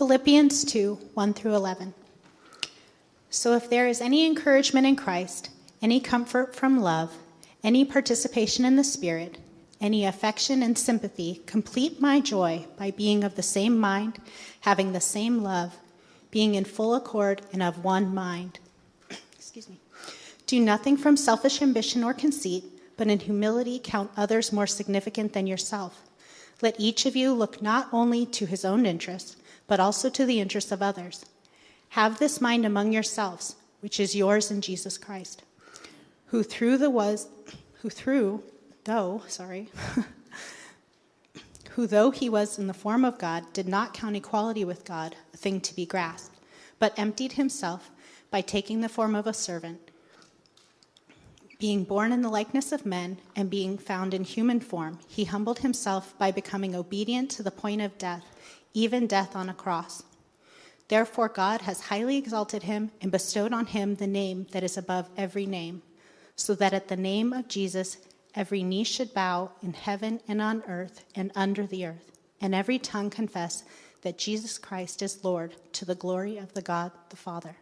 Philippians 2 1 through 11. So if there is any encouragement in Christ, any comfort from love, any participation in the Spirit, any affection and sympathy, complete my joy by being of the same mind, having the same love, being in full accord and of one mind. Excuse me. Do nothing from selfish ambition or conceit, but in humility count others more significant than yourself. Let each of you look not only to his own interests, but also to the interests of others. Have this mind among yourselves, which is yours in Jesus Christ, who through the was who through though, sorry, who though he was in the form of God, did not count equality with God a thing to be grasped, but emptied himself by taking the form of a servant being born in the likeness of men and being found in human form, he humbled himself by becoming obedient to the point of death, even death on a cross. Therefore, God has highly exalted him and bestowed on him the name that is above every name, so that at the name of Jesus every knee should bow in heaven and on earth and under the earth, and every tongue confess that Jesus Christ is Lord to the glory of the God the Father.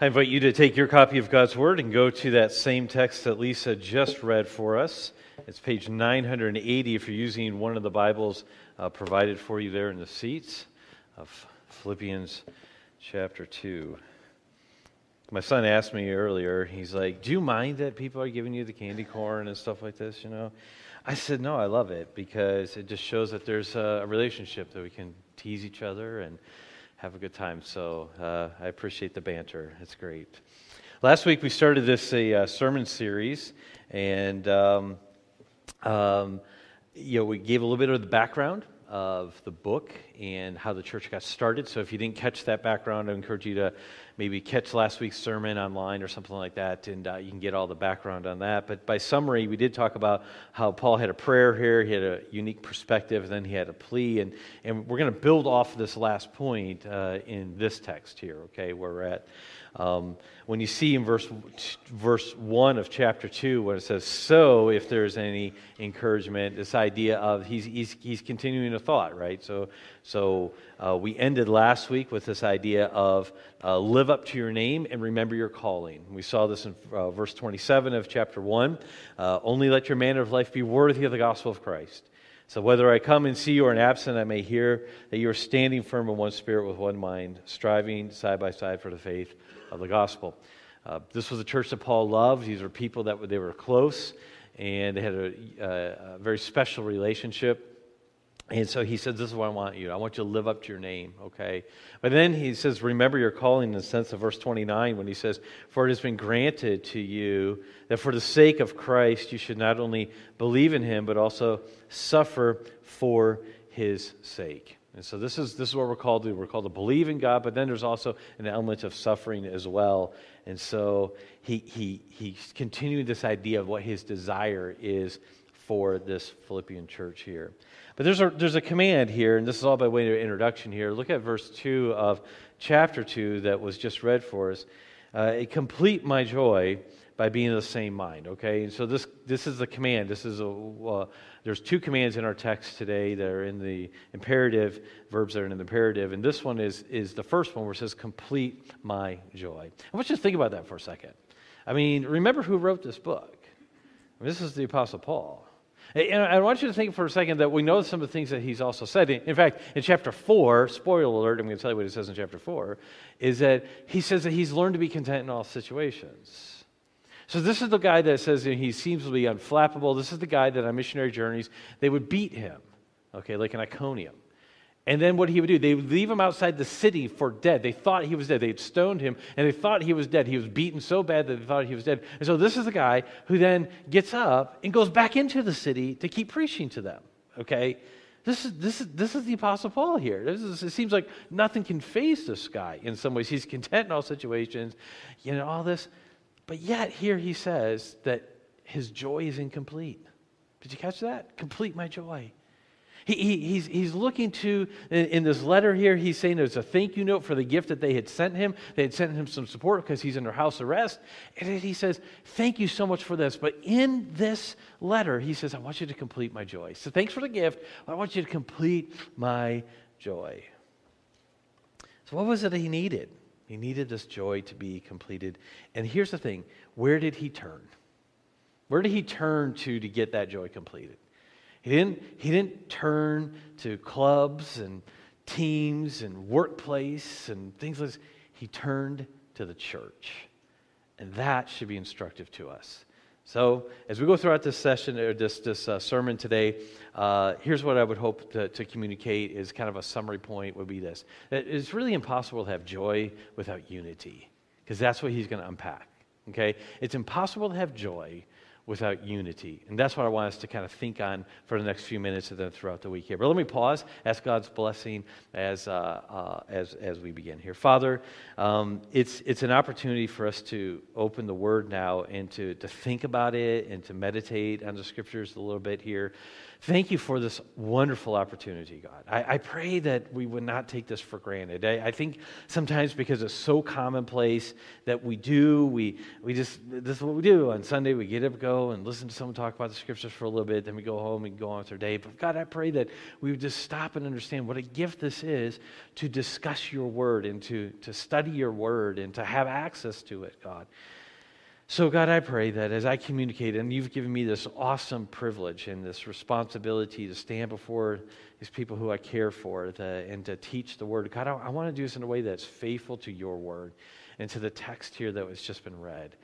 I invite you to take your copy of God's Word and go to that same text that Lisa just read for us. It's page 980 if you're using one of the Bibles uh, provided for you there in the seats of Philippians chapter 2. My son asked me earlier, he's like, Do you mind that people are giving you the candy corn and stuff like this, you know? I said, No, I love it because it just shows that there's a relationship that we can tease each other and have a good time. So uh, I appreciate the banter. It's great. Last week we started this a sermon series, and um, um, you know we gave a little bit of the background of the book and how the church got started. So if you didn't catch that background, I encourage you to maybe catch last week's sermon online or something like that, and uh, you can get all the background on that. But by summary, we did talk about how Paul had a prayer here, he had a unique perspective, and then he had a plea, and, and we're going to build off of this last point uh, in this text here, okay, where we're at. Um, when you see in verse, verse 1 of chapter 2, when it says, So, if there's any encouragement, this idea of he's, he's, he's continuing a thought, right? So, so uh, we ended last week with this idea of uh, live up to your name and remember your calling. We saw this in uh, verse 27 of chapter 1. Uh, Only let your manner of life be worthy of the gospel of Christ. So whether I come and see you or am absent, I may hear that you are standing firm in one spirit with one mind, striving side by side for the faith of the gospel. Uh, this was a church that Paul loved. These were people that they were close and they had a, a, a very special relationship. And so he says, This is what I want you. I want you to live up to your name, okay? But then he says, Remember your calling in the sense of verse 29 when he says, For it has been granted to you that for the sake of Christ you should not only believe in him, but also suffer for his sake. And so this is, this is what we're called to. We're called to believe in God, but then there's also an element of suffering as well. And so he, he, he's continuing this idea of what his desire is for this Philippian church here. But there's a, there's a command here, and this is all by way of introduction here. Look at verse 2 of chapter 2 that was just read for us. Uh, complete my joy by being of the same mind. Okay, and so this this is the command. This is a uh, there's two commands in our text today that are in the imperative verbs that are in the imperative, and this one is is the first one where it says complete my joy. I want you to think about that for a second. I mean, remember who wrote this book? I mean, this is the Apostle Paul. And I want you to think for a second that we know some of the things that he's also said. In fact, in chapter 4, spoiler alert, I'm going to tell you what he says in chapter 4, is that he says that he's learned to be content in all situations. So this is the guy that says he seems to be unflappable. This is the guy that on missionary journeys, they would beat him, okay, like in Iconium. And then what he would do, they would leave him outside the city for dead. They thought he was dead. They had stoned him, and they thought he was dead. He was beaten so bad that they thought he was dead. And so this is the guy who then gets up and goes back into the city to keep preaching to them, okay? This is, this is, this is the Apostle Paul here. Is, it seems like nothing can faze this guy in some ways. He's content in all situations, you know, all this. But yet, here he says that his joy is incomplete. Did you catch that? Complete my joy. He, he, he's, he's looking to, in, in, this letter here, he's saying there's a thank you note for the gift that they had sent him. They had sent him some support because he's under house arrest. And he says, Thank you so much for this. But in this letter, he says, I want you to complete my joy. So thanks for the gift. I want you to complete my joy. So, what was it he needed? He needed this joy to be completed. And here's the thing where did he turn? Where did he turn to to get that joy completed? He didn't, he didn't turn to clubs and teams and workplace and things like this. He turned to the church. And that should be instructive to us. So, as we go throughout this session or this, this uh, sermon today, uh, here's what I would hope to, to, communicate is kind of a summary point would be this. It's really impossible to have joy without unity, because that's what he's going to unpack. Okay? It's impossible to have joy without unity. And that's what I want us to kind of think on for the next few minutes and then throughout the week here. But let me pause, ask God's blessing as, uh, uh, as, as we begin here. Father, um, it's, it's an opportunity for us to open the Word now and to, to think about it and to meditate on the Scriptures a little bit here. Thank you for this wonderful opportunity, God. I, I pray that we would not take this for granted. I, I, think sometimes because it's so commonplace that we do, we, we just, this is what we do. On Sunday, we get up, go, and listen to someone talk about the scriptures for a little bit, then we go home and go on with our day. But God, I pray that we would just stop and understand what a gift this is to discuss your word and to, to study your word and to have access to it, God. So, God, I pray that as I communicate, and you've given me this awesome privilege and this responsibility to stand before these people who I care for and to teach the word, God, I, I want to do this in a way that's faithful to your word and to the text here that has just been read.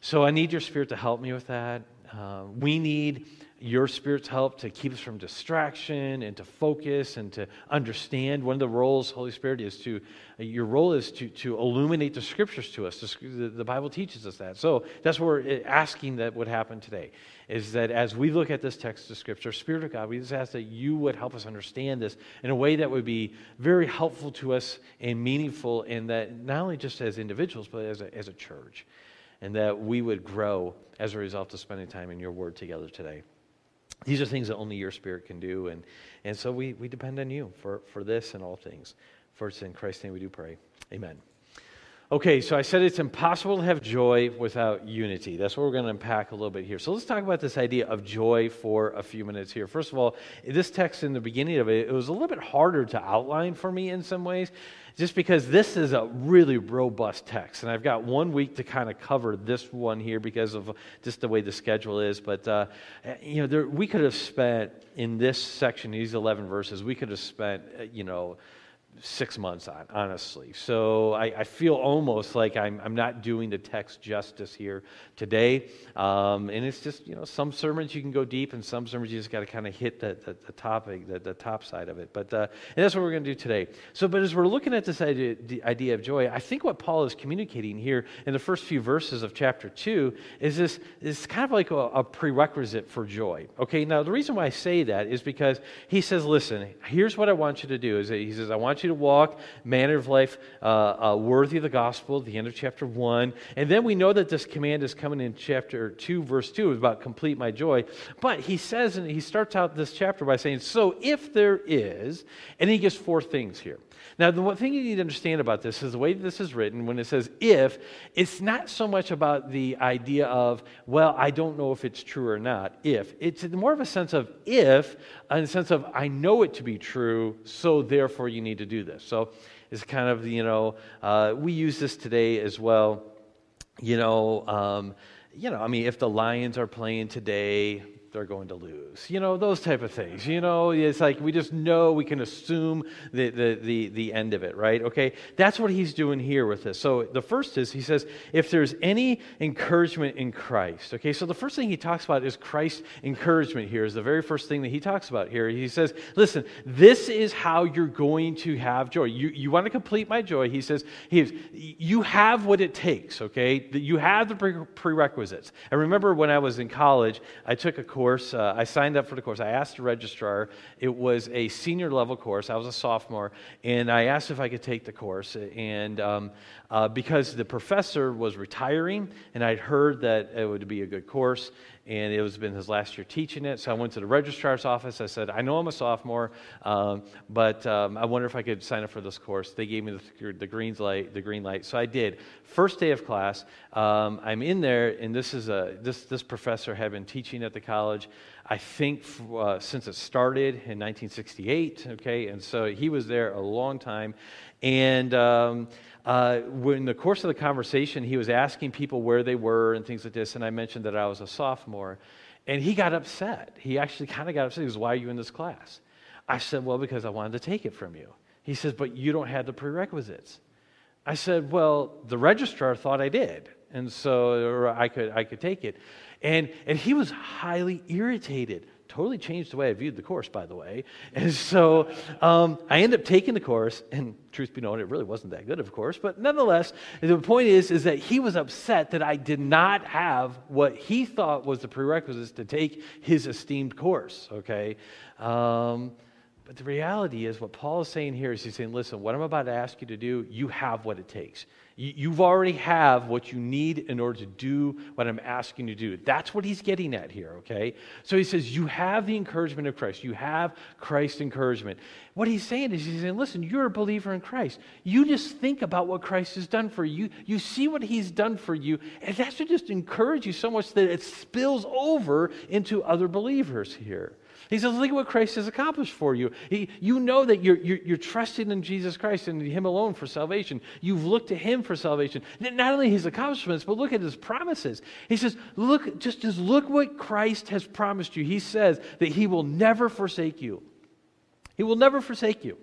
So, I need your spirit to help me with that. Uh, we need your Spirit's help to keep us from distraction and to focus and to understand. One of the roles, Holy Spirit, is to, your role is to, to illuminate the scriptures to us. The, Bible teaches us that. So that's what we're asking that would happen today, is that as we look at this text of scripture, Spirit of God, we just ask that you would help us understand this in a way that would be very helpful to us and meaningful, and that not only just as individuals, but as a, as a church, and that we would grow as a result of spending time in your word together today. These are things that only your spirit can do. And, and so we, we depend on you for, for this and all things. For it's in Christ's name we do pray. Amen. Okay, so I said it's impossible to have joy without unity. That's what we're going to unpack a little bit here. So let's talk about this idea of joy for a few minutes here. First of all, this text in the beginning of it, it was a little bit harder to outline for me in some ways just because this is a really robust text. And I've got one week to kind of cover this one here because of just the way the schedule is. But, uh, you know, there, we could have spent in this section, these 11 verses, we could have spent, uh, you know, six months on, honestly. So I, I, feel almost like I'm, I'm not doing the text justice here today. Um, and it's just, you know, some sermons you can go deep, and some sermons you just got to kind of hit the, the, the, topic, the, the top side of it. But uh, and that's what we're going to do today. So, but as we're looking at this idea, the idea of joy, I think what Paul is communicating here in the first few verses of chapter 2 is this is kind of like a, a prerequisite for joy. Okay, now the reason why I say that is because he says, listen, here's what I want you to do. Is he says, I want you to walk manner of life uh, uh, worthy of the gospel the end of chapter 1. And then we know that this command is coming in chapter 2, verse 2, is about complete my joy. But he says, and he starts out this chapter by saying, So if there is, and he gives four things here. Now, the one thing you need to understand about this is the way this is written, when it says if, it's not so much about the idea of, well, I don't know if it's true or not, if. It's more of a sense of if, in the sense of, I know it to be true, so therefore you need to do this. So it's kind of, you know, uh, we use this today as well. You know, um, you know, I mean, if the Lions are playing today, they're going to lose. You know, those type of things. You know, it's like we just know, we can assume the, the, the, the end of it, right? Okay, that's what he's doing here with this. So the first is, he says, if there's any encouragement in Christ, okay, so the first thing he talks about is Christ's encouragement here, is the very first thing that he talks about here. He says, listen, this is how you're going to have joy. You, you want to complete my joy. He says, he, you have what it takes, okay? You have the prerequisites. I remember when I was in college, I took a course course. Uh, I signed up for the course. I asked the registrar. It was a senior level course. I was a sophomore, and I asked if I could take the course. And um, uh, because the professor was retiring, and I'd heard that it would be a good course, and it was been his last year teaching it. So I went to the registrar's office. I said, I know I'm a sophomore, um, but um, I wonder if I could sign up for this course. They gave me the, the, green light, the green light. So I did. First day of class, um, I'm in there, and this, is a, this, this professor had been teaching at the college. I think uh, since it started in 1968, okay, and so he was there a long time. And um, uh, in the course of the conversation, he was asking people where they were and things like this, and I mentioned that I was a sophomore. And he got upset. He actually kind of got upset. He goes, Why are you in this class? I said, Well, because I wanted to take it from you. He says, But you don't have the prerequisites. I said, Well, the registrar thought I did. And so I could, I could take it. And, and he was highly irritated totally changed the way I viewed the course, by the way. And so um, I ended up taking the course, and truth be known, it really wasn't that good, of course. But nonetheless, the point is, is that he was upset that I did not have what he thought was the prerequisites to take his esteemed course. Okay. Um, but the reality is, what Paul is saying here is he's saying, listen, what I'm about to ask you to do, you have what it takes. You've already have what you need in order to do what I'm asking you to do. That's what he's getting at here, okay? So he says, You have the encouragement of Christ. You have Christ's encouragement. What he's saying is, he's saying, Listen, you're a believer in Christ. You just think about what Christ has done for you. You see what he's done for you, and that should just encourage you so much that it spills over into other believers here. He says, Look at what Christ has accomplished for you. He, you know that you're, you're, you're, trusting in Jesus Christ and Him alone for salvation. You've looked to Him for salvation. Not only His accomplishments, but look at His promises. He says, Look, just as look what Christ has promised you. He says that He will never forsake you. He will never forsake you.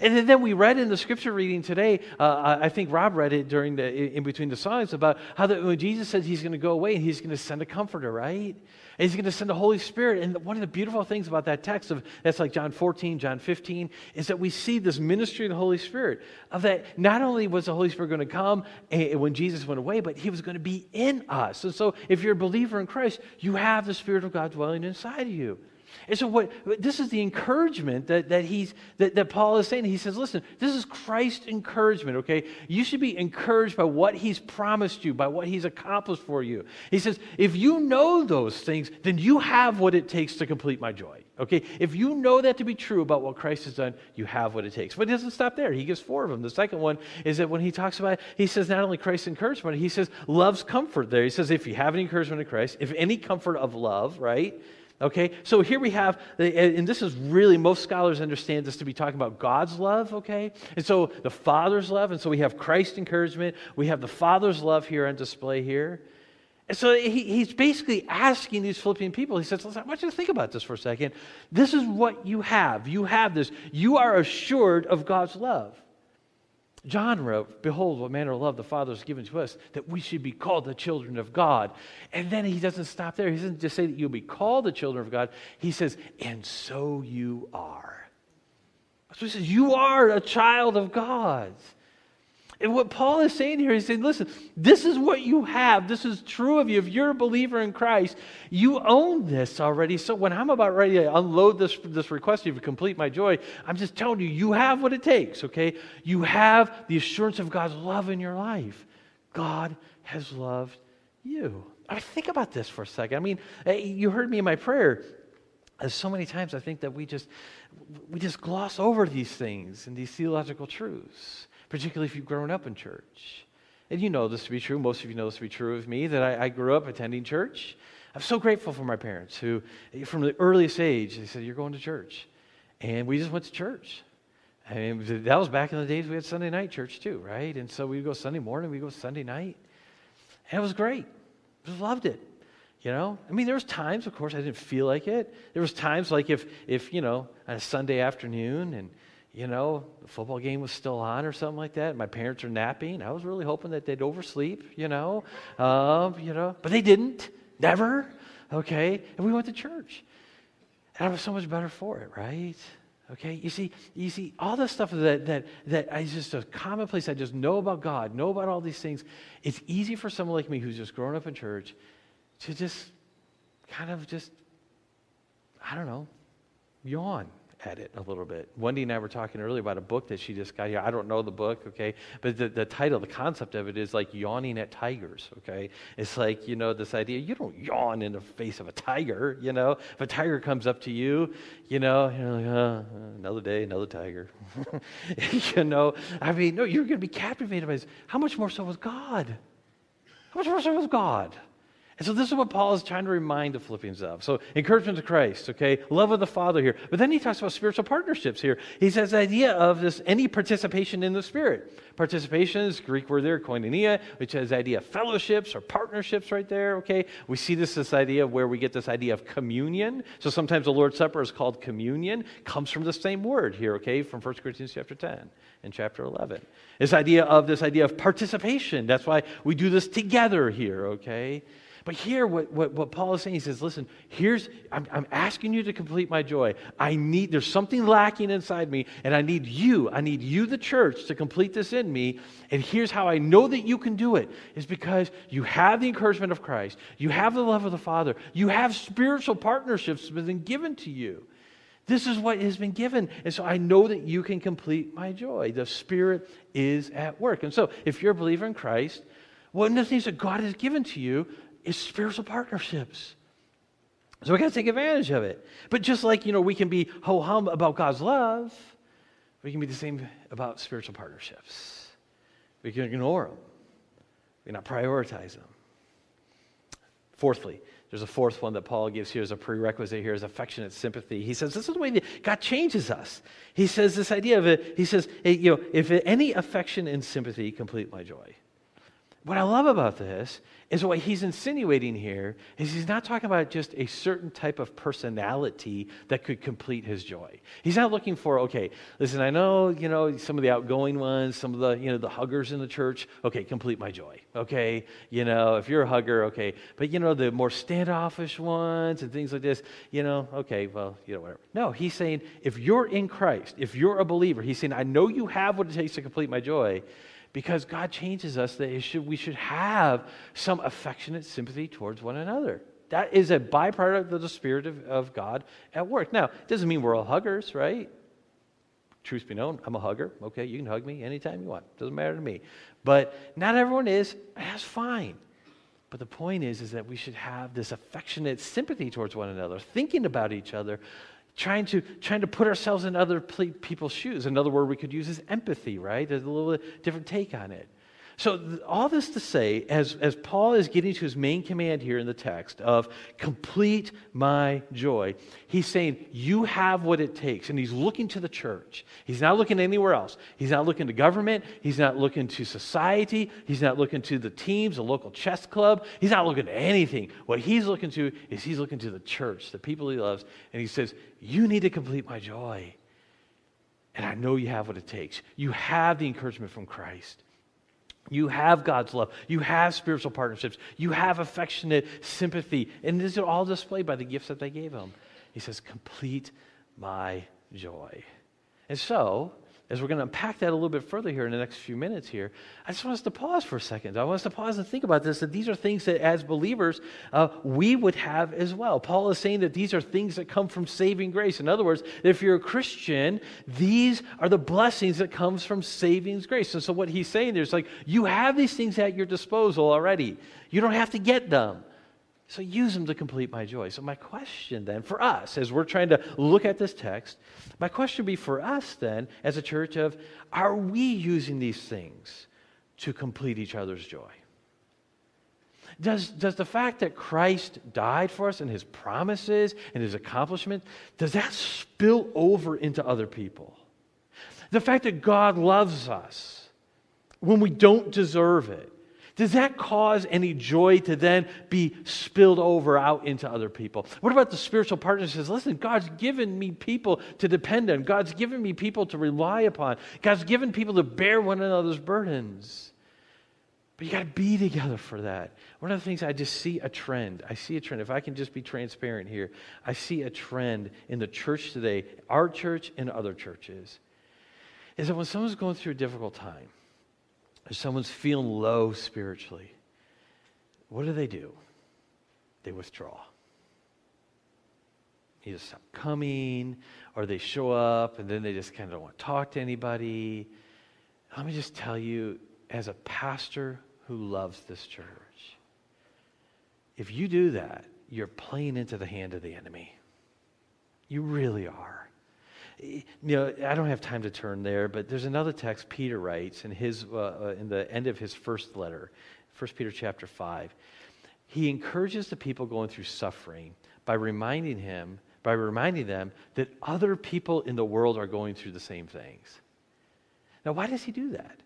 And then we read in the scripture reading today, uh, I think Rob read it during the, in between the songs about how that when Jesus says he's going to go away and he's going to send a comforter, right? And he's going to send the Holy Spirit. And one of the beautiful things about that text of that's like John 14, John 15, is that we see this ministry of the Holy Spirit. Of that not only was the Holy Spirit going to come eh, when Jesus went away, but he was going to be in us. And so if you're a believer in Christ, you have the Spirit of God dwelling inside of you. And so what this is the encouragement that, that he's that, that Paul is saying. He says, listen, this is Christ's encouragement, okay? You should be encouraged by what he's promised you, by what he's accomplished for you. He says, if you know those things, then you have what it takes to complete my joy. Okay? If you know that to be true about what Christ has done, you have what it takes. But he doesn't stop there. He gives four of them. The second one is that when he talks about, he says not only Christ's encouragement, he says love's comfort there. He says, if you have any encouragement in Christ, if any comfort of love, right? Okay, so here we have, and this is really, most scholars understand this to be talking about God's love, okay? And so the Father's love, and so we have Christ's encouragement, we have the Father's love here on display here. And so he, he's basically asking these Philippian people, he says, Listen, I want you to think about this for a second. This is what you have. You have this. You are assured of God's love. John wrote, Behold, what manner of love the Father has given to us, that we should be called the children of God. And then he doesn't stop there. He doesn't just say that you'll be called the children of God. He says, And so you are. So he says, You are a child of God. And what Paul is saying here, he's saying, listen, this is what you have. This is true of you. If you're a believer in Christ, you own this already. So when I'm about ready to unload this, this request to complete my joy, I'm just telling you, you have what it takes, okay? You have the assurance of God's love in your life. God has loved you. I think about this for a second. I mean, eh, you heard me in my prayer. So many times I think that we just we just gloss over these things and these theological truths particularly if you've grown up in church. And you know this to be true. Most of you know this to be true of me that I, I grew up attending church. I'm so grateful for my parents who, from the earliest age, they said, You're going to church. And we just went to church. I mean, that was back in the days we had Sunday night church too, right? And so we'd go Sunday morning, we'd go Sunday night. And it was great. Just loved it. You know? I mean, there was times, of course, I didn't feel like it. There was times like if, if you know, on a Sunday afternoon and you know, the football game was still on or something like that. My parents are napping. I was really hoping that they'd oversleep, you know, um, you know, but they didn't, never. Okay, and we went to church, and I was so much better for it, right? Okay, you see, you see, all the stuff that that that is just a commonplace. I just know about God, know about all these things. It's easy for someone like me who's just grown up in church to just kind of just, I don't know, yawn at it a little bit. Wendy and I were talking earlier about a book that she just got here. I don't know the book, okay? But the, the title, the concept of it is like yawning at tigers, okay? It's like, you know, this idea you don't yawn in the face of a tiger, you know? If a tiger comes up to you, you know, you're like, oh, another day, another tiger. you know, I mean, no, you're going to be captivated by this. How much more so with God? How much more so with God? And so this is what Paul is trying to remind the Philippians of. So encouragement to Christ, okay? Love of the Father here. But then he talks about spiritual partnerships here. He says the idea of this any participation in the Spirit. Participation is Greek word there, koinonia, which has the idea of fellowships or partnerships right there, okay? We see this this idea of where we get this idea of communion. So sometimes the Lord's Supper is called communion, comes from the same word here, okay, from 1 Corinthians chapter 10 and chapter 11. This idea of this idea of participation. That's why we do this together here, okay? But here, what, what, what, Paul is saying, he says, listen, here's, I'm, I'm asking you to complete my joy. I need, there's something lacking inside me, and I need you, I need you, the church, to complete this in me. And here's how I know that you can do it is because you have the encouragement of Christ, you have the love of the Father, you have spiritual partnerships that have been given to you. This is what has been given. And so I know that you can complete my joy. The Spirit is at work. And so if you're a believer in Christ, one of the things that God has given to you is spiritual partnerships. So we got to take advantage of it. But just like, you know, we can be ho hum about God's love, we can be the same about spiritual partnerships. We can ignore them, we not prioritize them. Fourthly, there's a fourth one that Paul gives here as a prerequisite here is affectionate sympathy. He says this is the way that God changes us. He says this idea of it, he says, you know, if any affection and sympathy complete my joy. What I love about this is what he's insinuating here is he's not talking about just a certain type of personality that could complete his joy. He's not looking for, okay, listen, I know, you know, some of the outgoing ones, some of the, you know, the huggers in the church, okay, complete my joy. Okay, you know, if you're a hugger, okay. But you know, the more standoffish ones and things like this, you know, okay, well, you know, whatever. No, he's saying if you're in Christ, if you're a believer, he's saying, I know you have what it takes to complete my joy because God changes us that should, we should have some affectionate sympathy towards one another. That is a byproduct of the Spirit of, of God at work. Now, it doesn't mean we're all huggers, right? Truth be known, I'm a hugger. Okay, you can hug me anytime you want. Doesn't matter to me. But not everyone is. That's fine. But the point is, is that we should have this affectionate sympathy towards one another, thinking about each other, trying to, trying to put ourselves in other people's shoes. Another word we could use is empathy, right? There's a little different take on it. So, all this to say, as, as Paul is getting to his main command here in the text of complete my joy, he's saying, You have what it takes. And he's looking to the church. He's not looking anywhere else. He's not looking to government. He's not looking to society. He's not looking to the teams, the local chess club. He's not looking to anything. What he's looking to is he's looking to the church, the people he loves. And he says, You need to complete my joy. And I know you have what it takes. You have the encouragement from Christ. You have God's love. You have spiritual partnerships. You have affectionate sympathy. And these are all displayed by the gifts that they gave him. He says, Complete my joy. And so, as we're going to unpack that a little bit further here in the next few minutes here, I just want us to pause for a second. I want us to pause and think about this that these are things that as believers uh, we would have as well. Paul is saying that these are things that come from saving grace. In other words, if you're a Christian, these are the blessings that comes from saving grace. And so what he's saying there is like, you have these things at your disposal already. You don't have to get them. So use them to complete my joy. So, my question then for us, as we're trying to look at this text, my question would be for us then, as a church, of are we using these things to complete each other's joy? Does, does the fact that Christ died for us and his promises and his accomplishment, does that spill over into other people? The fact that God loves us when we don't deserve it, does that cause any joy to then be spilled over out into other people? What about the spiritual partner says, listen, God's given me people to depend on. God's given me people to rely upon. God's given people to bear one another's burdens. But you got to be together for that. One of the things I just see a trend. I see a trend. If I can just be transparent here, I see a trend in the church today, our church and other churches, is that when someone's going through a difficult time, if someone's feeling low spiritually, what do they do? They withdraw. just stop coming, or they show up and then they just kind of don't want to talk to anybody. Let me just tell you, as a pastor who loves this church, if you do that, you're playing into the hand of the enemy. You really are. You know, I don't have time to turn there, but there's another text Peter writes in his uh, uh in the end of his first letter, 1 Peter chapter 5. He encourages the people going through suffering by reminding him by reminding them that other people in the world are going through the same things. Now, why does he do that?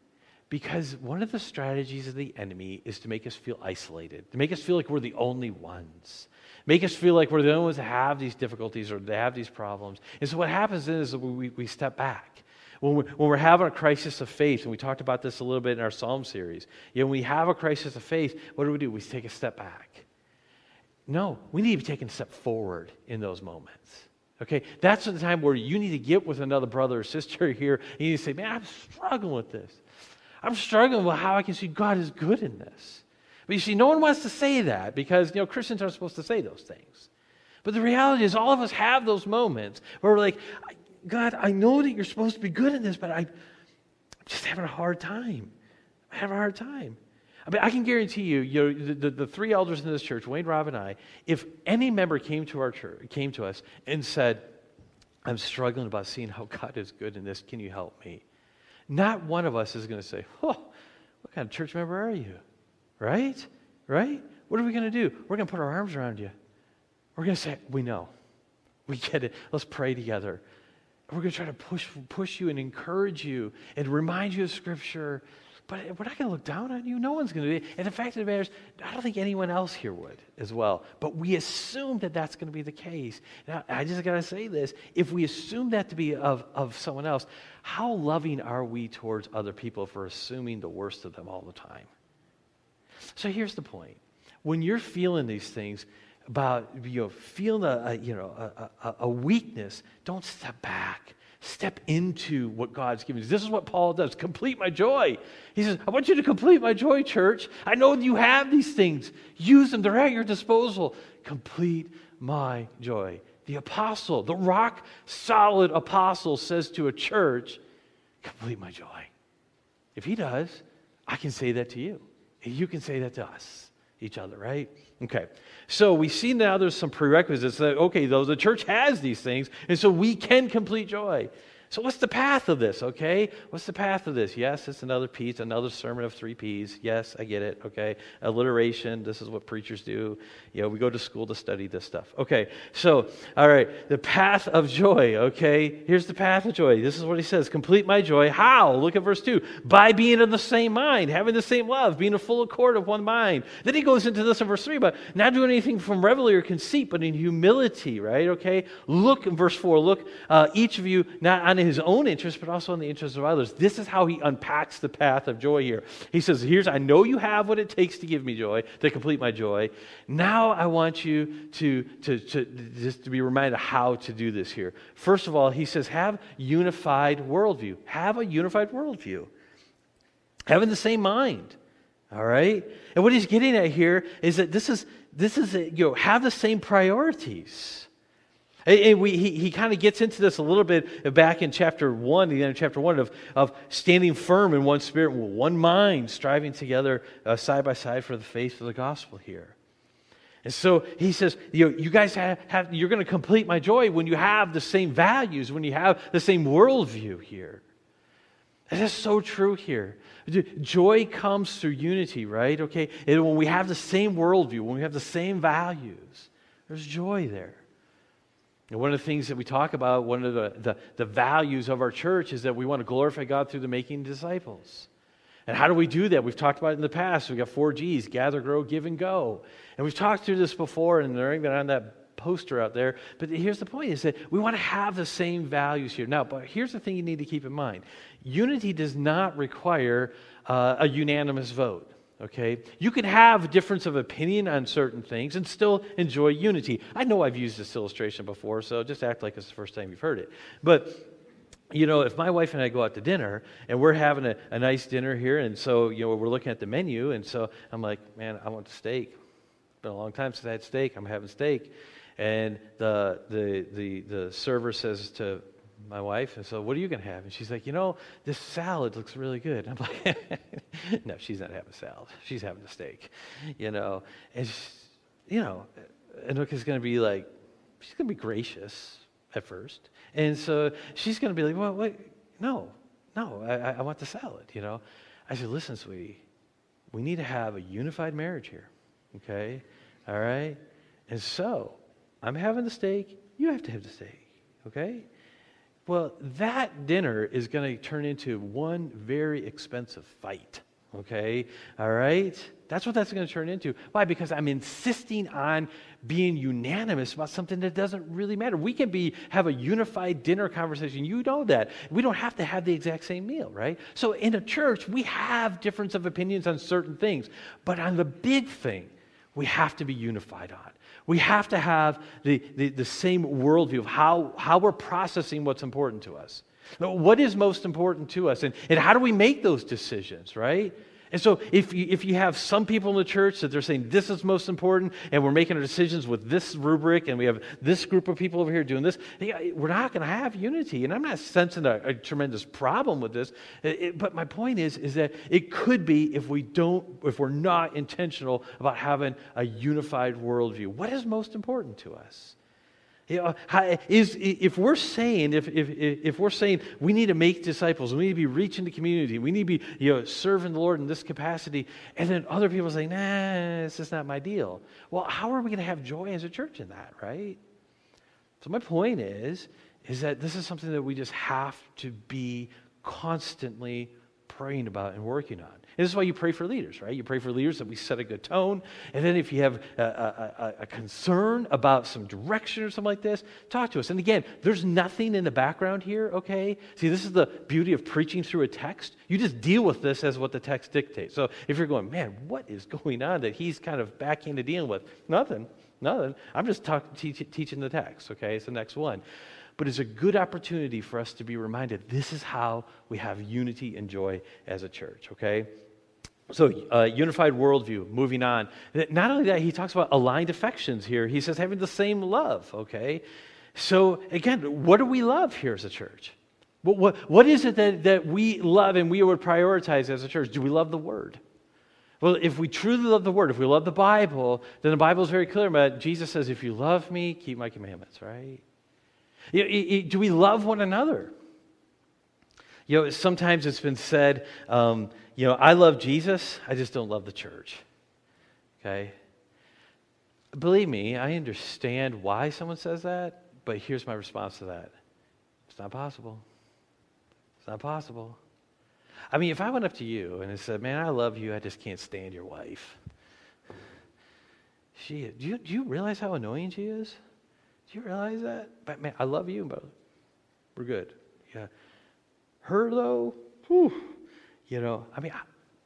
Because one of the strategies of the enemy is to make us feel isolated, to make us feel like we're the only ones, make us feel like we're the only ones that have these difficulties or they have these problems. And so what happens is we, we step back. When we're, when we're having a crisis of faith, and we talked about this a little bit in our Psalm series, you know, when we have a crisis of faith, what do we do? We take a step back. No, we need to be taking a step forward in those moments. Okay, that's the time where you need to get with another brother or sister here and you need to say, Man, I'm struggling with this. I'm struggling with how I can see God is good in this. But you see, no one wants to say that because, you know, Christians aren't supposed to say those things. But the reality is, all of us have those moments where we're like, God, I know that you're supposed to be good in this, but I, I'm just having a hard time. I have a hard time. I mean, I can guarantee you, you know, the, the, the, three elders in this church, Wayne, Rob, and I, if any member came to our church, came to us and said, I'm struggling about seeing how God is good in this, can you help me? Not one of us is going to say, Oh, what kind of church member are you? Right? Right? What are we going to do? We're going to put our arms around you. We're going to say, We know. We get it. Let's pray together. We're going to try to push, push you and encourage you and remind you of Scripture. But we're not going to look down on you. No one's going to be. And the fact of the matter is, I don't think anyone else here would as well. But we assume that that's going to be the case. Now, I just got to say this. If we assume that to be of, of someone else, how loving are we towards other people for assuming the worst of them all the time? So here's the point. When you're feeling these things, about you know, feeling a, a you know, a, a, a, weakness, don't step back. Step into what God's given you. This is what Paul does. Complete my joy. He says, I want you to complete my joy, church. I know you have these things. Use them. They're at your disposal. Complete my joy. The apostle, the rock solid apostle says to a church, complete my joy. If he does, I can say that to you. You can say that to us, each other, right? Okay. So we see now there's some prerequisites that, okay, though the church has these things, and so we can complete joy. So, what's the path of this, okay? What's the path of this? Yes, it's another piece, another sermon of three P's. Yes, I get it, okay? Alliteration, this is what preachers do. You know, we go to school to study this stuff. Okay, so, all right, the path of joy, okay? Here's the path of joy. This is what he says complete my joy. How? Look at verse 2. By being of the same mind, having the same love, being a full accord of one mind. Then he goes into this in verse 3, but not doing anything from revelry or conceit, but in humility, right? Okay? Look in verse 4. Look, uh, each of you, not on his own interest, but also in the interest of others. This is how he unpacks the path of joy here. He says, Here's, I know you have what it takes to give me joy, to complete my joy. Now I want you to, to, to just to be reminded of how to do this here. First of all, he says, Have unified worldview. Have a unified worldview. Having the same mind. All right? And what he's getting at here is that this is, this is you know, have the same priorities. And we, he, he kind of gets into this a little bit back in chapter 1, the end of chapter 1, of, of standing firm in one spirit, one mind, striving together uh, side by side for the faith of the gospel here. And so he says, you, know, you guys have, have you're going to complete my joy when you have the same values, when you have the same worldview here. And that's so true here. Joy comes through unity, right? Okay? And when we have the same worldview, when we have the same values, there's joy there. And one of the things that we talk about, one of the, the, the, values of our church is that we want to glorify God through the making disciples. And how do we do that? We've talked about it in the past. We've got four G's gather, grow, give, and go. And we've talked through this before, and they're even on that poster out there. But here's the point is that we want to have the same values here. Now, but here's the thing you need to keep in mind unity does not require uh, a unanimous vote okay? You can have difference of opinion on certain things and still enjoy unity. I know I've used this illustration before, so just act like it's the first time you've heard it. But you know, if my wife and I go out to dinner and we're having a, a nice dinner here, and so, you know, we're looking at the menu, and so I'm like, man, I want steak. It's been a long time since I had steak. I'm having steak. And the, the, the, the server says to my wife, and so what are you going to have? And she's like, you know, this salad looks really good. I'm like, no, she's not having salad. She's having a steak, you know. And, she, you know, Anuka's going to be like, she's going to be gracious at first. And so she's going to be like, well, wait, no, no, I, I want the salad, you know. I said, listen, sweetie, we need to have a unified marriage here, okay? All right? And so I'm having the steak, you have to have the steak, okay? Well, that dinner is going to turn into one very expensive fight. Okay? All right? That's what that's going to turn into. Why? Because I'm insisting on being unanimous about something that doesn't really matter. We can be have a unified dinner conversation. You know that. We don't have to have the exact same meal, right? So in a church, we have difference of opinions on certain things, but on the big thing, we have to be unified on. We have to have the, the, the, same worldview of how, how we're processing what's important to us. What is most important to us? And, and how do we make those decisions, right? And so, if you, if you have some people in the church that they're saying this is most important, and we're making our decisions with this rubric, and we have this group of people over here doing this, we're not going to have unity. And I'm not sensing a, a tremendous problem with this, it, but my point is, is that it could be if we don't, if we're not intentional about having a unified worldview. What is most important to us? Is, if we're saying if, if, if we're saying we need to make disciples we need to be reaching the community we need to be you know, serving the lord in this capacity and then other people say nah this is not my deal. Well how are we going to have joy as a church in that right? So my point is is that this is something that we just have to be constantly praying about and working on and this is why you pray for leaders, right? You pray for leaders that we set a good tone. And then if you have a, a, a, concern about some direction or something like this, talk to us. And again, there's nothing in the background here, okay? See, this is the beauty of preaching through a text. You just deal with this as what the text dictates. So if you're going, man, what is going on that he's kind of backing to dealing with? Nothing, nothing. I'm just talk, teach, teaching the text, okay? It's the next one but it's a good opportunity for us to be reminded this is how we have unity and joy as a church, okay? So, uh, unified worldview, moving on. Not only that, he talks about aligned affections here. He says having the same love, okay? So, again, what do we love here as a church? What, what, what is it that, that we love and we would prioritize as a church? Do we love the Word? Well, if we truly love the Word, if we love the Bible, then the Bible is very clear about it. Jesus says, if you love me, keep my commandments, right? Do we love one another? You know, sometimes it's been said, um, you know, I love Jesus, I just don't love the church. Okay? Believe me, I understand why someone says that, but here's my response to that it's not possible. It's not possible. I mean, if I went up to you and I said, Man, I love you, I just can't stand your wife. She, do you, do you realize how annoying she is? Do you realize that? But man, I love you, but we're good. Yeah. Her, though, whew, you know, I mean,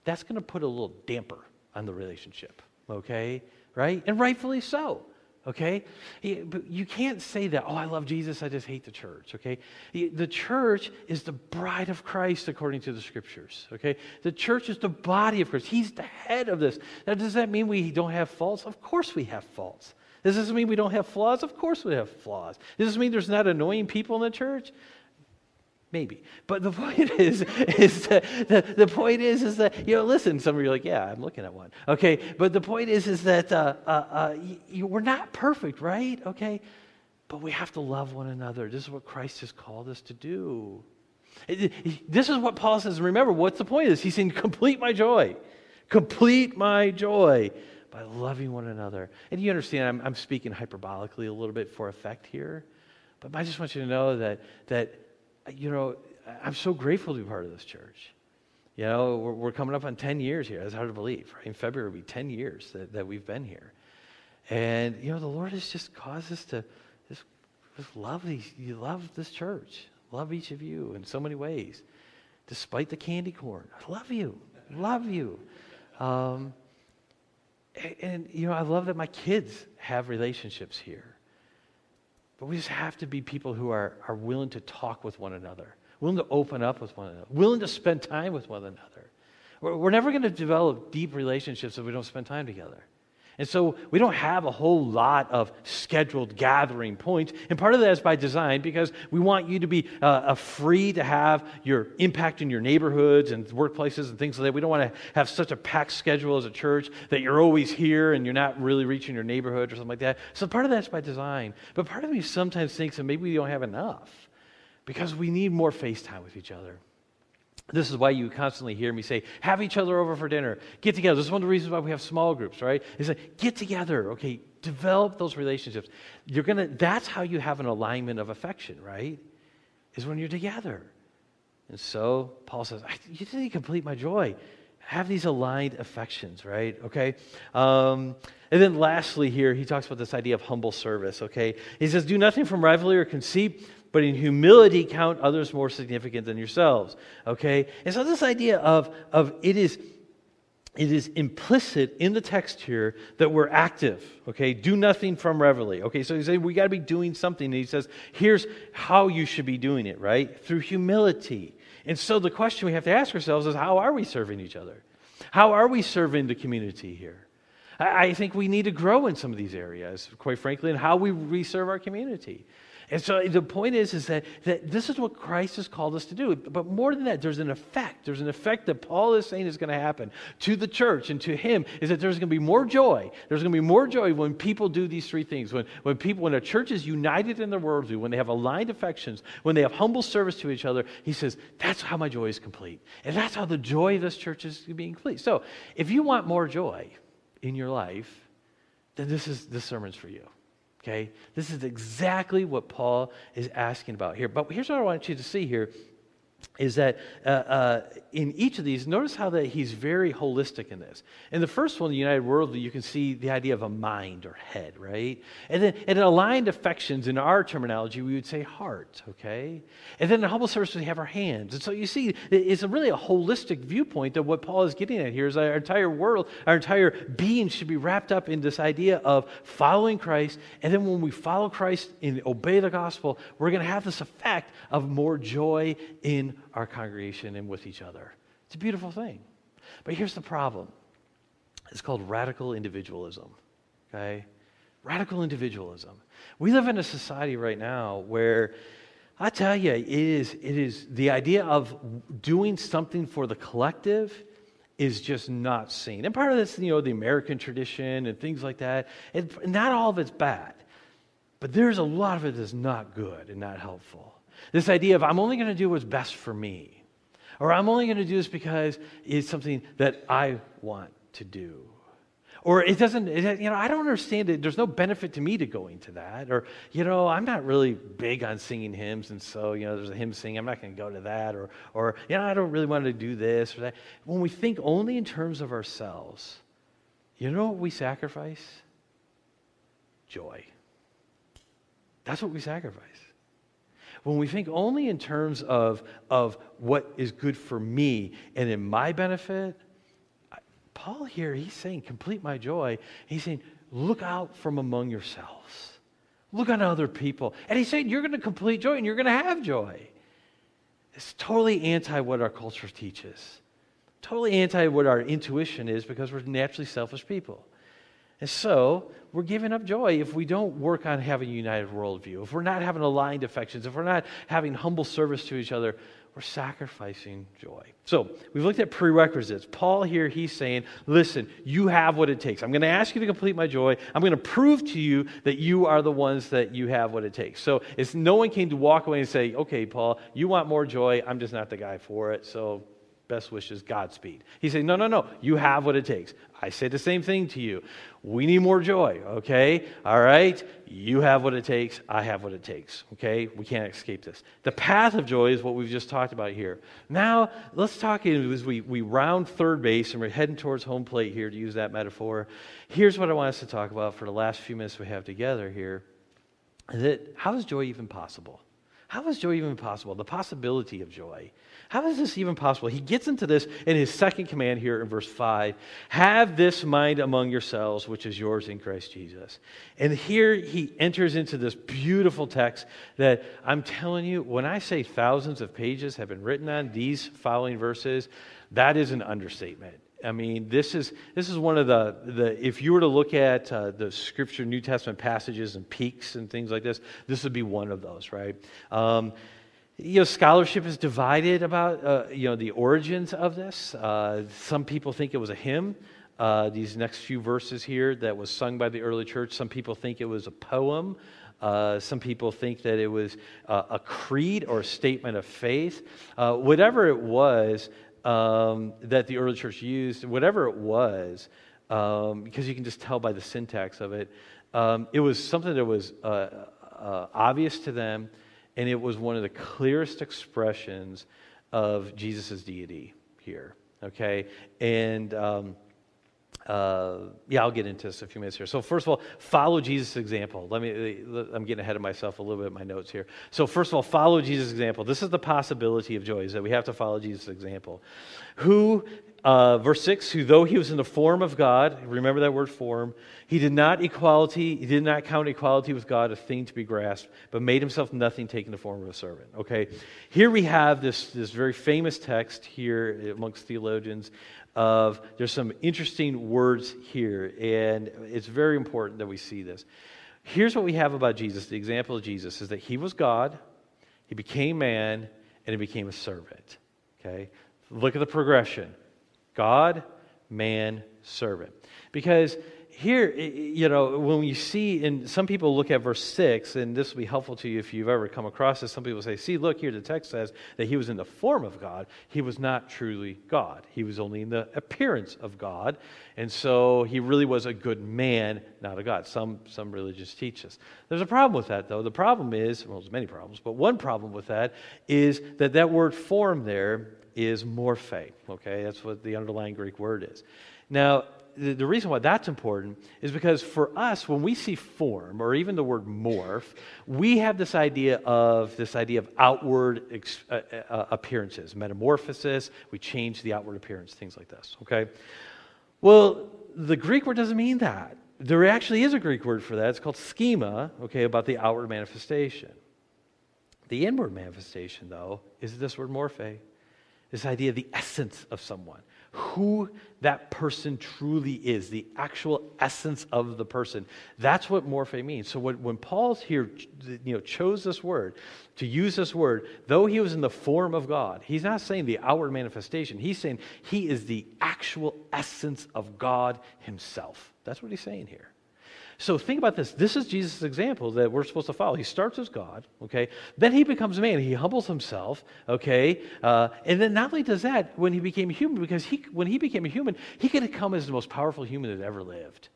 that's going to put a little damper on the relationship, okay? Right? And rightfully so, okay? But you can't say that, oh, I love Jesus, I just hate the church, okay? The church is the bride of Christ according to the scriptures, okay? The church is the body of Christ. He's the head of this. Now, does that mean we don't have faults? Of course we have faults. Does this mean we don't have flaws? Of course we have flaws. Does this mean there's not annoying people in the church? Maybe. But the point is, is that, the, the point is, is that, you know, listen, some of you are like, yeah, I'm looking at one. Okay. But the point is, is that uh, uh, uh, you, we're not perfect, right? Okay. But we have to love one another. This is what Christ has called us to do. It, it, this is what Paul says. Remember, what's the point of this? He's saying, complete my joy. Complete my joy by loving one another. And you understand, I'm, I'm speaking hyperbolically a little bit for effect here. But I just want you to know that, that you know, I'm so grateful to be part of this church. You know, we're, we're coming up on 10 years here. That's hard to believe. Right? In February, will be 10 years that, that we've been here. And, you know, the Lord has just caused us to just, just love these. You love this church. Love each of you in so many ways. Despite the candy corn. I love you. Love you. Um, and, and, you know, I love that my kids have relationships here. But we just have to be people who are, are willing to talk with one another, willing to open up with one another, willing to spend time with one another. We're, we're never going to develop deep relationships if we don't spend time together. And so we don't have a whole lot of scheduled gathering points. And part of that is by design because we want you to be uh, free to have your impact in your neighborhoods and workplaces and things like that. We don't want to have such a packed schedule as a church that you're always here and you're not really reaching your neighborhood or something like that. So part of that's by design. But part of me sometimes thinks that maybe we don't have enough because we need more face time with each other. This is why you constantly hear me say, have each other over for dinner, get together. This is one of the reasons why we have small groups, right? Is like, get together, okay? Develop those relationships. You're gonna, that's how you have an alignment of affection, right? Is when you're together. And so Paul says, You didn't complete my joy. Have these aligned affections, right? Okay? Um, and then lastly, here, he talks about this idea of humble service, okay? He says, Do nothing from rivalry or conceit but in humility count others more significant than yourselves. Okay? And so this idea of, of it is it is implicit in the text here that we're active okay? Do nothing from revelry okay? So he saying we got to be doing something and he says here's how you should be doing it right? Through humility. And so the question we have to ask ourselves is how are we serving each other? How are we serving the community here? I, think we need to grow in some of these areas quite frankly in how we, we serve our community and so the point is, is that, that this is what Christ has called us to do. But more than that, there's an effect. There's an effect that Paul is saying is going to happen to the church and to him is that there's going to be more joy. There's going to be more joy when people do these three things. When, when people, when a church is united in their worldview, when they have aligned affections, when they have humble service to each other, he says, that's how my joy is complete. And that's how the joy of this church is being complete. So if you want more joy in your life, then this is this sermon's for you. Okay? This is exactly what Paul is asking about here. But here's what I want you to see here is that uh, uh, in each of these, notice how that he's very holistic in this. In the first one, the United Worldview, you can see the idea of a mind or head, right? And then and aligned affections, in our terminology, we would say heart, okay? And then in humble service, we have our hands. And so you see, it's a really a holistic viewpoint of what Paul is getting at here is our entire world, our entire being should be wrapped up in this idea of following Christ. And then when we follow Christ and obey the gospel, we're going to have this effect of more joy in our congregation and with each other. It's a beautiful thing. But here's the problem it's called radical individualism. Okay? Radical individualism. We live in a society right now where I tell you, it is, it is the idea of doing something for the collective is just not seen. And part of this, you know, the American tradition and things like that. And not all of it's bad, but there's a lot of it that's not good and not helpful. This idea of I'm only going to do what's best for me, or I'm only going to do this because it's something that I want to do. Or it doesn't, it, you know, I don't understand it. There's no benefit to me to going to that. Or, you know, I'm not really big on singing hymns, and so, you know, there's a hymn singing, I'm not going to go to that. Or, or, you know, I don't really want to do this or that. When we think only in terms of ourselves, you know what we sacrifice? Joy. That's what we sacrifice when we think only in terms of, of what is good for me and in my benefit, Paul here, he's saying, complete my joy. He's saying, look out from among yourselves. Look on other people. And he's saying, you're going to complete joy and you're going to have joy. It's totally anti what our culture teaches. Totally anti what our intuition is because we're naturally selfish people. And so, we're giving up joy if we don't work on having a united worldview, if we're not having aligned affections, if we're not having humble service to each other, we're sacrificing joy. So, we've looked at prerequisites. Paul here, he's saying, listen, you have what it takes. I'm going to ask you to complete my joy. I'm going to prove to you that you are the ones that you have what it takes. So, it's no one came to walk away and say, okay, Paul, you want more joy. I'm just not the guy for it. So, best wishes, Godspeed. He said, No, no, no, you have what it takes. I say the same thing to you. We need more joy, okay? All right? You have what it takes. I have what it takes, okay? We can't escape this. The path of joy is what we've just talked about here. Now, let's talk as we, we round third base and we're heading towards home plate here, to use that metaphor. Here's what I want us to talk about for the last few minutes we have together here. That how is joy even possible? How is joy even possible? The possibility of joy. How is this even possible? He gets into this in his second command here in verse 5 Have this mind among yourselves, which is yours in Christ Jesus. And here he enters into this beautiful text that I'm telling you, when I say thousands of pages have been written on these following verses, that is an understatement. I mean, this is, this is one of the, the if you were to look at uh, the scripture, New Testament passages and peaks and things like this, this would be one of those, right? Um, you know, scholarship is divided about, uh, you know, the origins of this. Uh, some people think it was a hymn, uh, these next few verses here, that was sung by the early church. Some people think it was a poem. Uh, some people think that it was uh, a creed or a statement of faith. Uh, whatever it was um, that the early church used, whatever it was, um, because you can just tell by the syntax of it, um, it was something that was obvious to them and it was one of the clearest expressions of Jesus' deity here. Okay? And. Um, uh, yeah, I'll get into this in a few minutes here. So, first of all, follow Jesus' example. Let me, I'm getting ahead of myself a little bit in my notes here. So, first of all, follow Jesus' example. This is the possibility of joy, is that we have to follow Jesus' example. Who, uh, verse 6, who though he was in the form of God, remember that word form, he did not equality, he did not count equality with God a thing to be grasped, but made himself nothing, taking the form of a servant. Okay, here we have this, this very famous text here amongst theologians of there's some interesting words here, and it's very important that we see this. Here's what we have about Jesus the example of Jesus is that he was God, he became man, and he became a servant. Okay? Look at the progression God, man, servant. Because here, you know, when you see, and some people look at verse 6, and this will be helpful to you if you've ever come across this. Some people say, see, look here, the text says that he was in the form of God. He was not truly God, he was only in the appearance of God. And so he really was a good man, not a God. Some, some religions teach this. There's a problem with that, though. The problem is, well, there's many problems, but one problem with that is that that word form there is morphe, okay? That's what the underlying Greek word is. Now, the, the reason why that's important is because for us, when we see form or even the word morph, we have this idea of this idea of outward ex, uh, uh, appearances, metamorphosis. We change the outward appearance, things like this. Okay. Well, the Greek word doesn't mean that. There actually is a Greek word for that. It's called schema. Okay, about the outward manifestation. The inward manifestation, though, is this word morphe. This idea of the essence of someone who that person truly is, the actual essence of the person. That's what morphe means. So when, when Paul's here, you know, chose this word, to use this word, though he was in the form of God, he's not saying the outward manifestation. He's saying he is the actual essence of God himself. That's what he's saying here. So think about this. This is Jesus' example that we're supposed to follow. He starts as God, okay? Then he becomes man. He humbles himself, okay? Uh, and then not only does that, when he became human, because he, when he became a human, he could have come as the most powerful human that ever lived.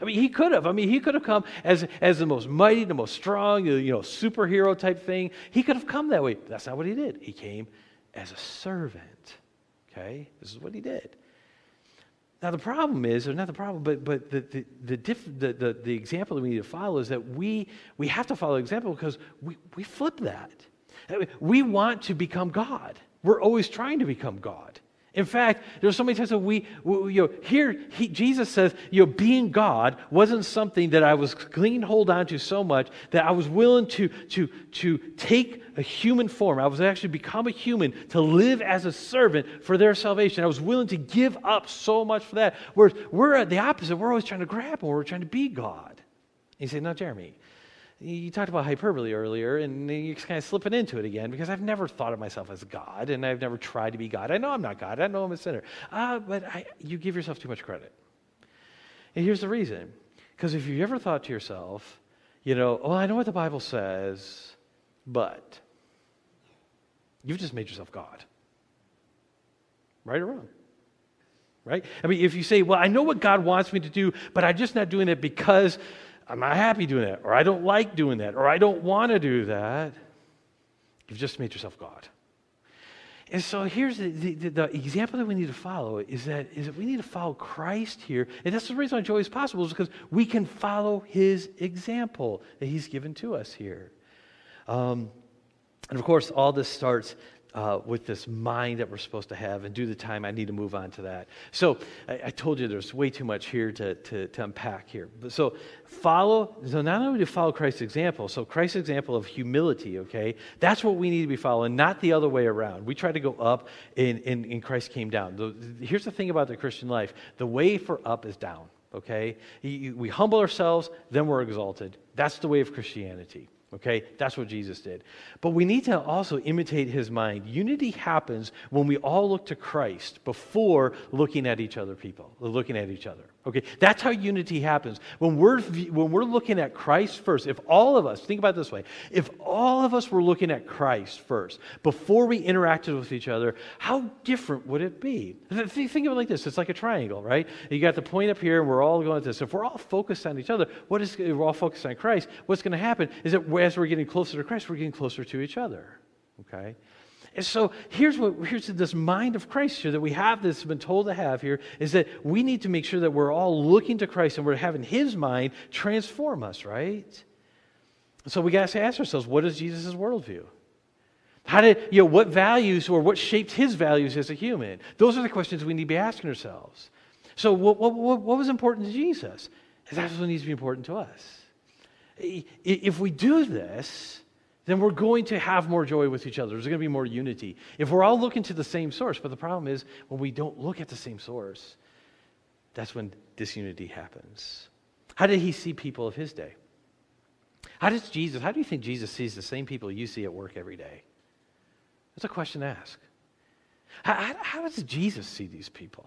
I mean, he could have. I mean, he could have come as, as the most mighty, the most strong, you know, superhero type thing. He could have come that way. That's not what he did. He came as a servant, okay? This is what he did. Now, the problem is, or not the problem, but, but the, the, the, diff, the, the, the example that we need to follow is that we, we have to follow example because we, we flip that. We want to become God. We're always trying to become God. In fact, there's so many times that we, we you know, here he, Jesus says, you know, being God wasn't something that I was clinging hold on to so much that I was willing to, to, to take a human form. I was actually become a human to live as a servant for their salvation. I was willing to give up so much for that. Whereas we're at the opposite. We're always trying to grab and we're trying to be God. And you say, no, Jeremy, you talked about hyperbole earlier, and you're kind of slipping into it again because I've never thought of myself as God, and I've never tried to be God. I know I'm not God. I know I'm a sinner. Uh, but I, you give yourself too much credit. And here's the reason because if you ever thought to yourself, you know, oh, I know what the Bible says, but you've just made yourself God. Right or wrong? Right? I mean, if you say, well, I know what God wants me to do, but I'm just not doing it because I'm not happy doing that, or I don't like doing that, or I don't want to do that, you've just made yourself God. And so here's the, the, the, example that we need to follow is that, is that we need to follow Christ here. And that's the reason why joy is possible, is because we can follow his example that he's given to us here. Um, and of course, all this starts uh, with this mind that we're supposed to have. And due to time, I need to move on to that. So I, I told you there's way too much here to, to, to unpack here. But so follow, so not only to follow Christ's example, so Christ's example of humility, okay, that's what we need to be following, not the other way around. We try to go up and, and, and Christ came down. The, here's the thing about the Christian life the way for up is down, okay? We humble ourselves, then we're exalted. That's the way of Christianity. Okay, that's what Jesus did. But we need to also imitate his mind. Unity happens when we all look to Christ before looking at each other, people, looking at each other. Okay, that's how unity happens. When we're, when we're looking at Christ first, if all of us, think about this way, if all of us were looking at Christ first before we interacted with each other, how different would it be? Think of it like this it's like a triangle, right? You got the point up here, and we're all going to this. If we're all focused on each other, what is, if we're all focused on Christ, what's going to happen is that as we're getting closer to Christ, we're getting closer to each other. Okay? And so here's what here's this mind of Christ here that we have this been told to have here is that we need to make sure that we're all looking to Christ and we're having his mind transform us, right? So we got to ask ourselves, what is Jesus' worldview? How did, you know, what values or what shaped his values as a human? Those are the questions we need to be asking ourselves. So what, what, what was important to Jesus? That's what needs to be important to us. If we do this, then we're going to have more joy with each other. There's going to be more unity. If we're all looking to the same source, but the problem is when we don't look at the same source, that's when disunity happens. How did he see people of his day? How does Jesus, how do you think Jesus sees the same people you see at work every day? That's a question to ask. How, how, does Jesus see these people?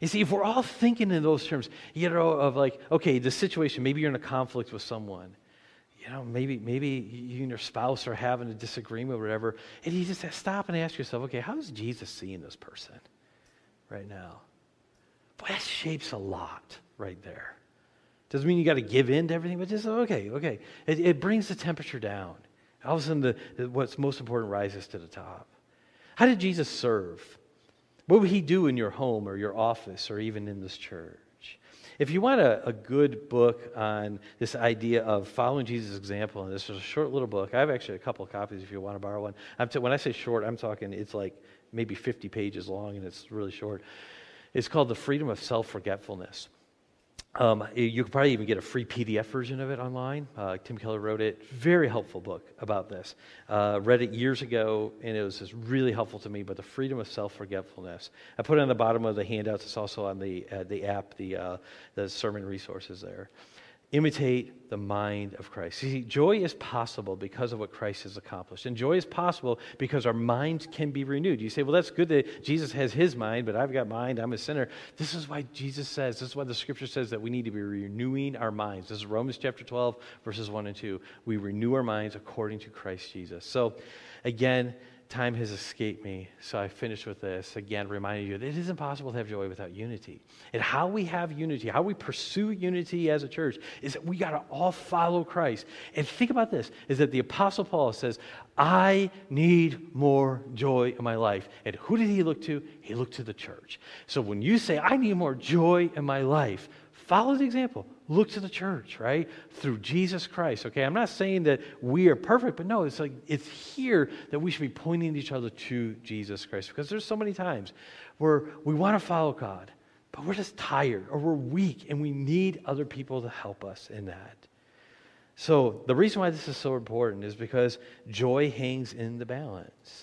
You see, if we're all thinking in those terms, you know, of like, okay, the situation, maybe you're in a conflict with someone you know, maybe, maybe you and your spouse are having a disagreement or whatever, and you just stop and ask yourself, okay, how is Jesus seeing this person right now? Boy, that shapes a lot right there. Doesn't mean you got to give in to everything, but just, okay, okay. It, it brings the temperature down. All of a sudden, the, what's most important rises to the top. How did Jesus serve? What would he do in your home or your office or even in this church? If you want a, a, good book on this idea of following Jesus' example, and this is a short little book, I have actually a couple copies if you want to borrow one. T- when I say short, I'm talking it's like maybe 50 pages long and it's really short. It's called The Freedom of Self Forgetfulness. Um, you could probably even get a free PDF version of it online. Uh, Tim Keller wrote it. Very helpful book about this. Uh, read it years ago, and it was just really helpful to me. But the freedom of self-forgetfulness. I put it on the bottom of the handouts. It's also on the uh, the app, the uh, the sermon resources there imitate the mind of Christ. See, joy is possible because of what Christ has accomplished. And joy is possible because our minds can be renewed. You say, well, that's good that Jesus has his mind, but I've got mind, I'm a sinner. This is why Jesus says, this is why the scripture says that we need to be renewing our minds. This is Romans chapter 12, verses 1 and 2. We renew our minds according to Christ Jesus. So, again, time has escaped me, so I finish with this again, reminding you that it is impossible to have joy without unity. And how we have unity, how we pursue unity as a church, is that we got to all follow Christ. And think about this: is that the Apostle Paul says, "I need more joy in my life." And who did he look to? He looked to the church. So when you say, "I need more joy in my life," follow the example. Look to the church, right? Through Jesus Christ. Okay, I'm not saying that we are perfect, but no, it's like it's here that we should be pointing each other to Jesus Christ because there's so many times where we want to follow God, but we're just tired or we're weak and we need other people to help us in that. So, the reason why this is so important is because joy hangs in the balance.